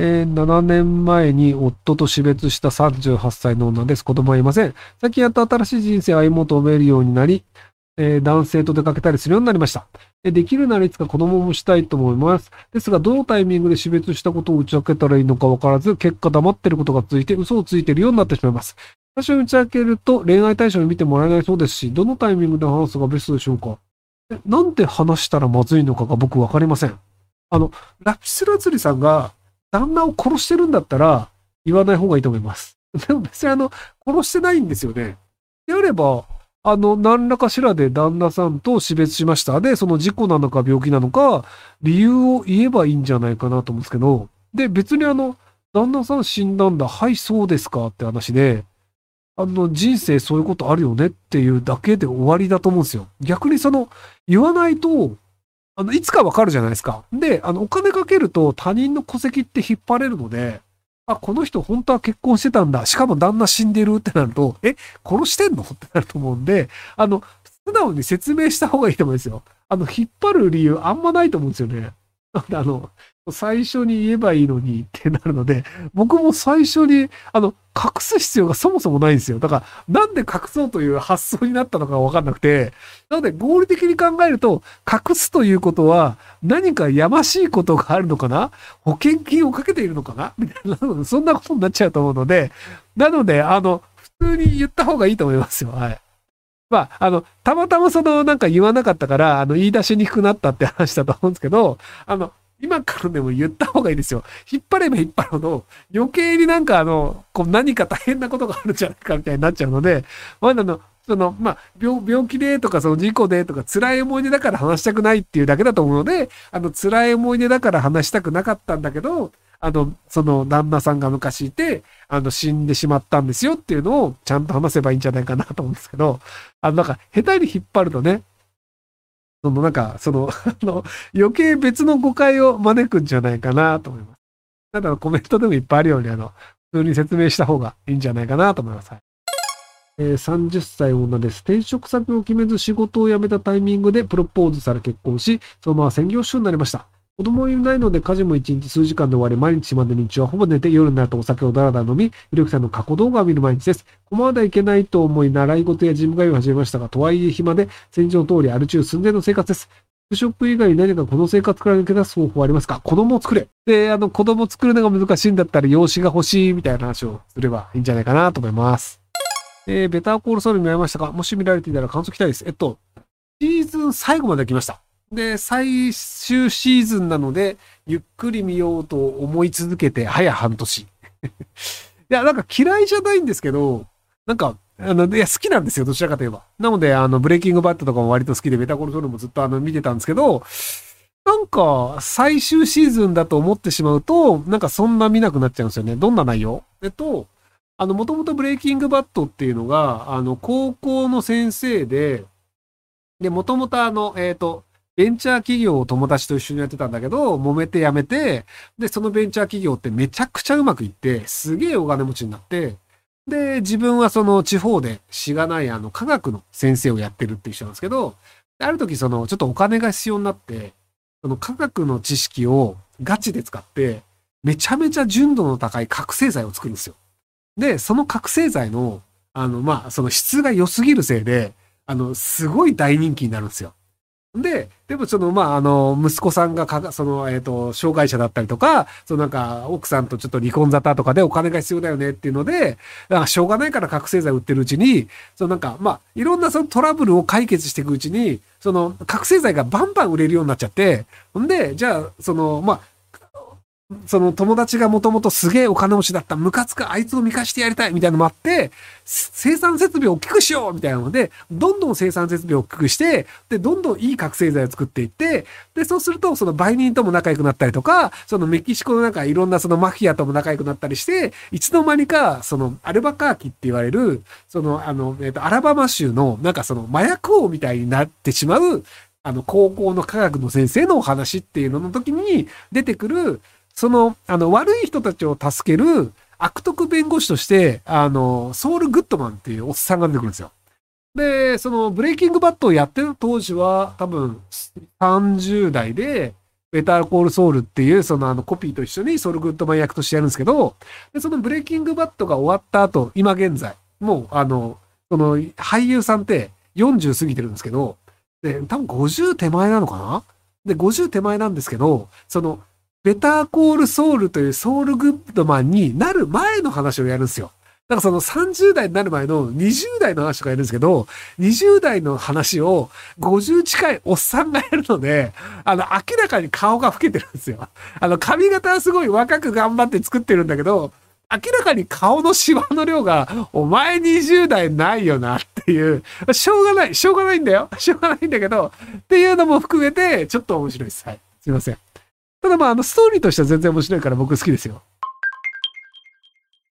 えー、7年前に夫と死別した38歳の女です。子供はいません。最近やっと新しい人生を歩もうと思えるようになり、えー、男性と出かけたりするようになりました。でできるならいつか子供もしたいと思います。ですが、どのタイミングで死別したことを打ち明けたらいいのかわからず、結果黙ってることが続いて嘘をついているようになってしまいます。最初に打ち明けると恋愛対象に見てもらえないそうですし、どのタイミングで話すのがベストでしょうかなんで話したらまずいのかが僕わかりません。あの、ラピスラズリさんが旦那を殺してるんだったら言わない方がいいと思います。でも別にあの、殺してないんですよね。であれば、あの、何らかしらで旦那さんと死別しました。で、その事故なのか病気なのか、理由を言えばいいんじゃないかなと思うんですけど、で、別にあの、旦那さん死んだんだ。はい、そうですかって話で、あの、人生そういうことあるよねっていうだけで終わりだと思うんですよ。逆にその、言わないと、あの、いつかわかるじゃないですか。で、あの、お金かけると他人の戸籍って引っ張れるので、あ、この人本当は結婚してたんだ。しかも旦那死んでるってなると、え、殺してんの？ってなると思うんで、あの、素直に説明した方がいいと思うんですよ。あの、引っ張る理由あんまないと思うんですよね。あの、最初に言えばいいのにってなるので、僕も最初に、あの、隠す必要がそもそもないんですよ。だから、なんで隠そうという発想になったのかわかんなくて、なので合理的に考えると、隠すということは、何かやましいことがあるのかな？保険金をかけているのかな？みたいな、そんなことになっちゃうと思うので、なので、あの、普通に言った方がいいと思いますよ。はい。まあ、あの、たまたまその、なんか言わなかったから、あの、言い出しにくくなったって話だと思うんですけど、あの、今からでも言った方がいいですよ。引っ張れば引っ張るほど、余計になんかあの、こう何か大変なことがあるんじゃないかみたいになっちゃうので、まだの、その、まあ、病、病気でとか、その事故でとか、辛い思い出だから話したくないっていうだけだと思うので、あの、辛い思い出だから話したくなかったんだけど、あの、その旦那さんが昔いて、あの、死んでしまったんですよっていうのをちゃんと話せばいいんじゃないかなと思うんですけど、あの、なんか、下手に引っ張るとね、そのなんか、その、あの、余計別の誤解を招くんじゃないかなと思います。ただコメントでもいっぱいあるように、あの、普通に説明した方がいいんじゃないかなと思います。えー、30歳女です。転職先を決めず仕事を辞めたタイミングでプロポーズされ結婚し、そのまま専業主婦になりました。子供いないので家事も一日数時間で終わり、毎日まで日中はほぼ寝て夜になるとお酒をだらだら飲み、ひろきさんの過去動画を見る毎日です。こまではいけないと思い、習い事や事務通いを始めましたが、とはいえ暇で、戦場通りある中寸前の生活です。服職以外に何かこの生活から抜け出す方法はありますか子供を作れ。で、あの、子供を作るのが難しいんだったら養子が欲しいみたいな話をすればいいんじゃないかなと思います。えー、ベターコールソウル見られましたかもし見られていたら感想聞きたいです。えっと、シーズン最後まで来ました。で、最終シーズンなので、ゆっくり見ようと思い続けて、早半年。いや、なんか嫌いじゃないんですけど、なんか、あの、いや、好きなんですよ、どちらかといえば。なので、あの、ブレイキングバットとかも割と好きで、ベタコルトルもずっとあの、見てたんですけど、なんか、最終シーズンだと思ってしまうと、なんかそんな見なくなっちゃうんですよね。どんな内容？えっと、あの、もともとブレイキングバットっていうのが、あの、高校の先生で、で、もともとあの、えっ、ー、と、ベンチャー企業を友達と一緒にやってたんだけど、揉めて辞めて、で、そのベンチャー企業ってめちゃくちゃうまくいって、すげえお金持ちになって、で、自分はその地方でしがないあの科学の先生をやってるっていう人なんですけど、ある時そのちょっとお金が必要になって、その科学の知識をガチで使って、めちゃめちゃ純度の高い覚醒剤を作るんですよ。で、その覚醒剤の、あの、まあ、その質が良すぎるせいで、あの、すごい大人気になるんですよ。で、でもその、まあ、あの、息子さんがか、その、えっ、ー、と、障害者だったりとか、そのなんか、奥さんとちょっと離婚沙汰とかでお金が必要だよねっていうので、なんかしょうがないから覚醒剤売ってるうちに、そのなんか、まあ、いろんなそのトラブルを解決していくうちに、その、覚醒剤がバンバン売れるようになっちゃって、んで、じゃあ、その、まあ、その友達がもともとすげえお金持ちだった、ムカつくあいつを見返してやりたいみたいなのもあって、生産設備を大きくしようみたいなので、どんどん生産設備を大きくして、で、どんどんいい覚醒剤を作っていって、で、そうすると、その売人とも仲良くなったりとか、そのメキシコのなんかいろんなそのマフィアとも仲良くなったりして、いつの間にか、そのアルバカーキって言われる、その、あの、えっ、と、アラバマ州の、なんかその麻薬王みたいになってしまう、あの、高校の科学の先生のお話っていうのの時に出てくる、その、あの、悪い人たちを助ける悪徳弁護士として、あの、ソウル・グッドマンっていうおっさんが出てくるんですよ。で、その、ブレイキングバットをやってる当時は、多分、30代で、ベターコールソウルっていう、そのあのコピーと一緒にソウルグッドマン役としてやるんですけど、で、そのブレイキングバットが終わった後、今現在、もうあの、その俳優さんって40過ぎてるんですけど、で、多分50手前なのかな？で、50手前なんですけど、その、ベターコールソウルというソウルグッドマンになる前の話をやるんですよ。だからその30代になる前の20代の話とかやるんですけど、20代の話を50近いおっさんがやるので、あの、明らかに顔が老けてるんですよ。あの、髪型はすごい若く頑張って作ってるんだけど、明らかに顔のシワの量が、お前20代ないよなっていう、しょうがない、しょうがないんだよ。しょうがないんだけど、っていうのも含めて、ちょっと面白いです。はい。すいません。ただまあ、あの、ストーリーとしては全然面白いから僕好きですよ。